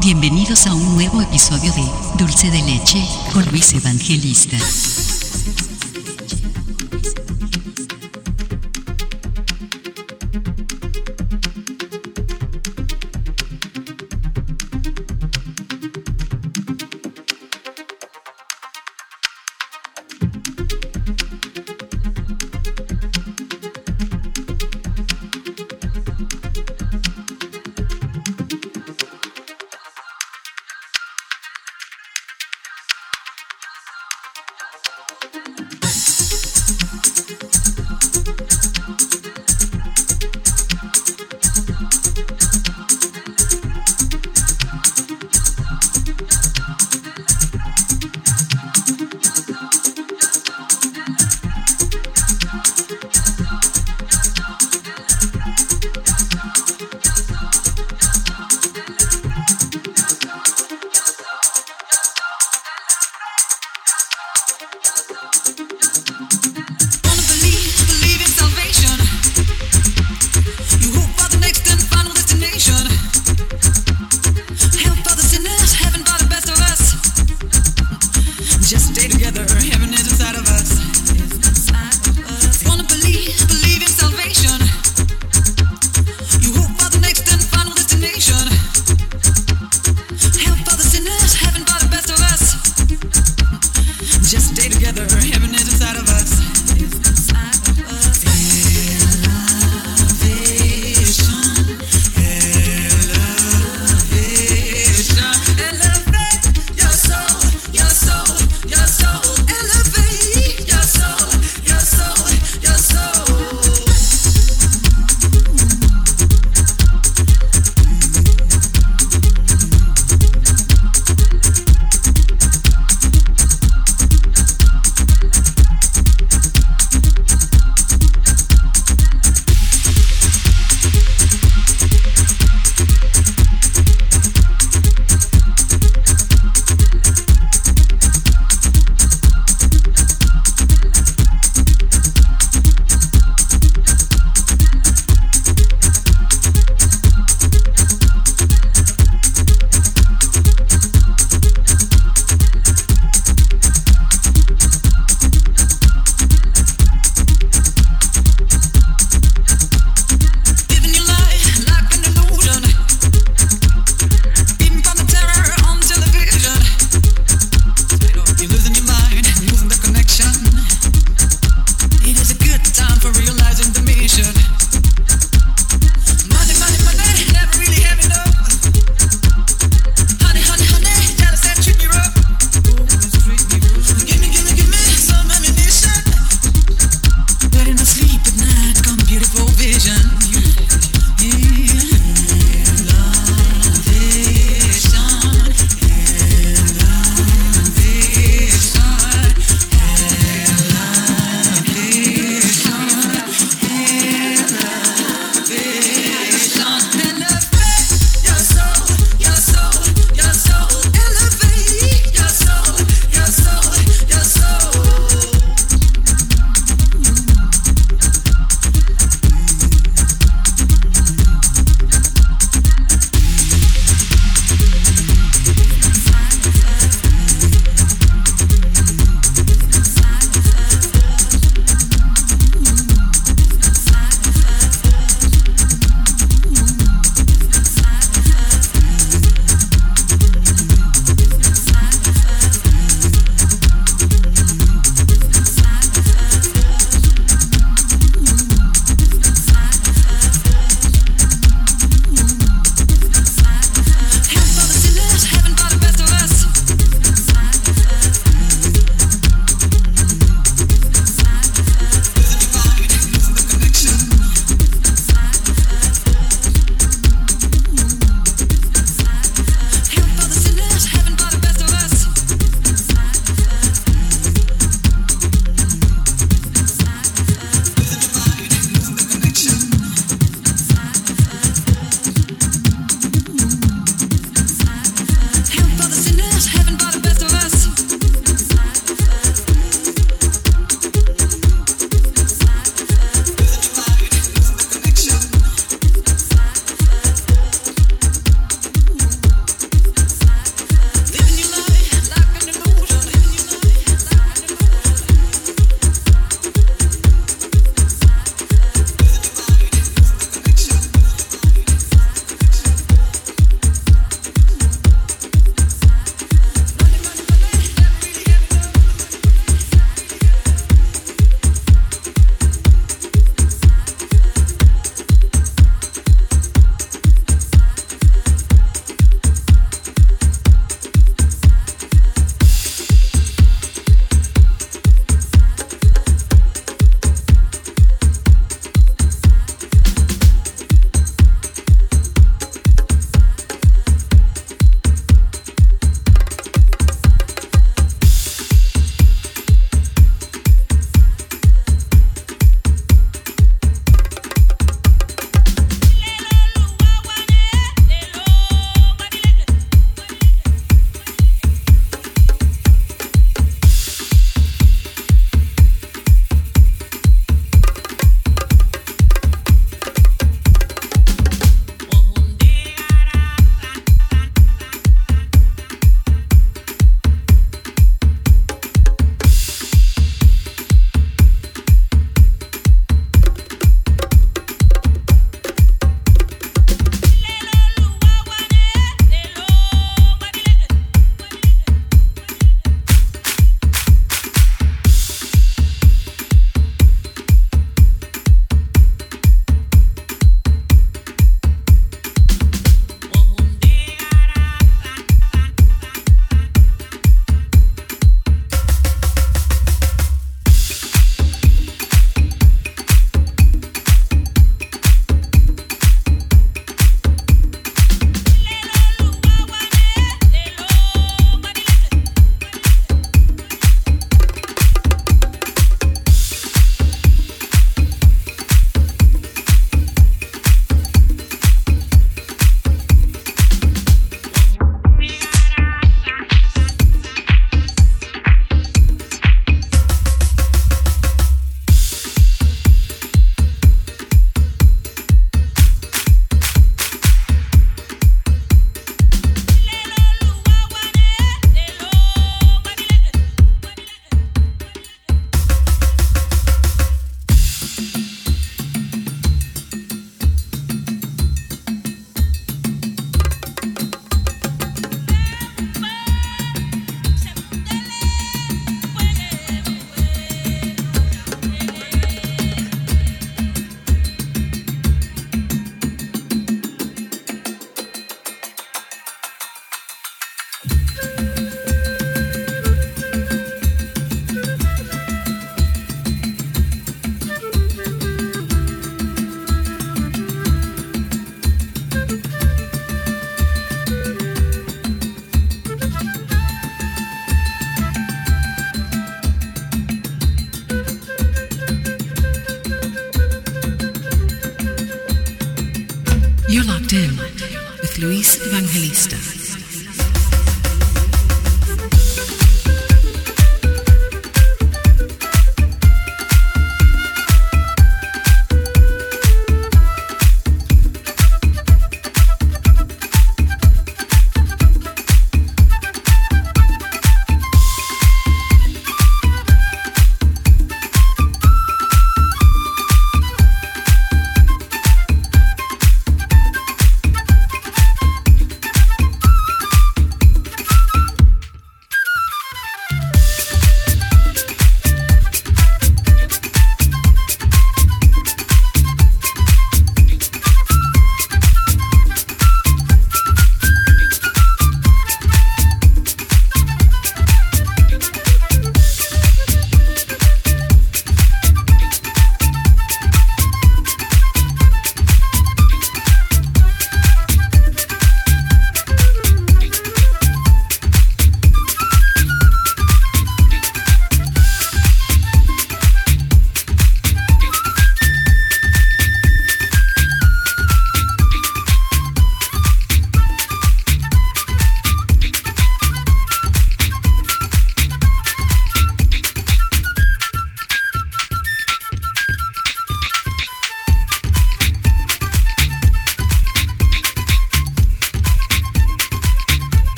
Bienvenidos a un nuevo episodio de Dulce de Leche con Luis Evangelista.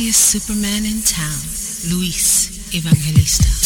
Sexiest Superman in town, Luis Evangelista.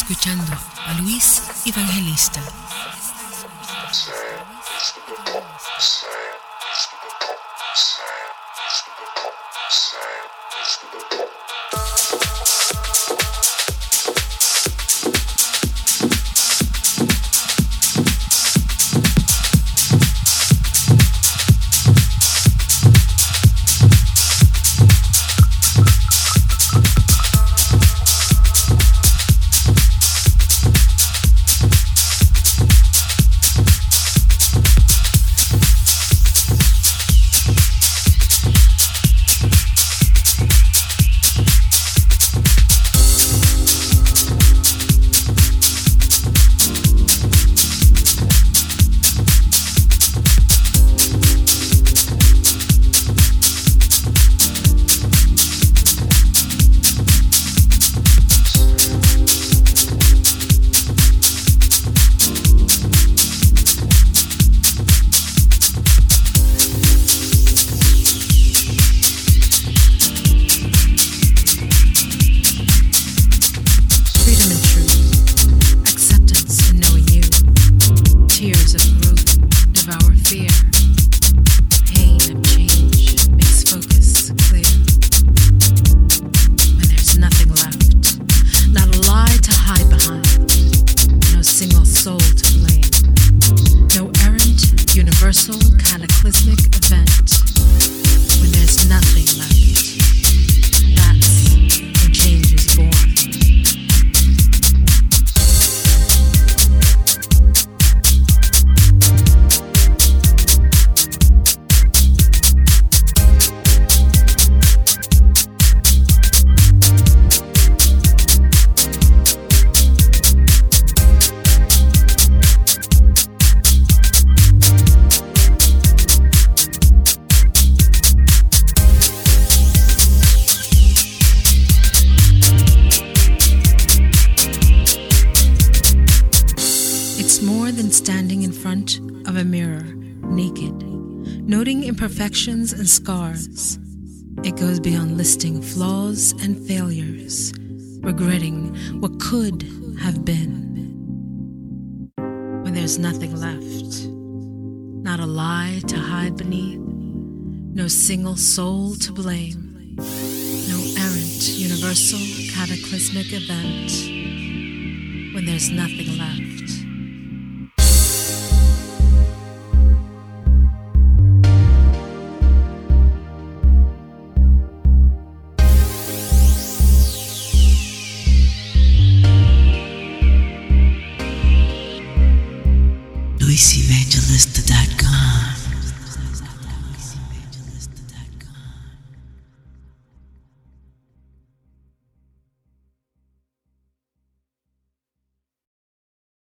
Escuchando a Luis Evangelista.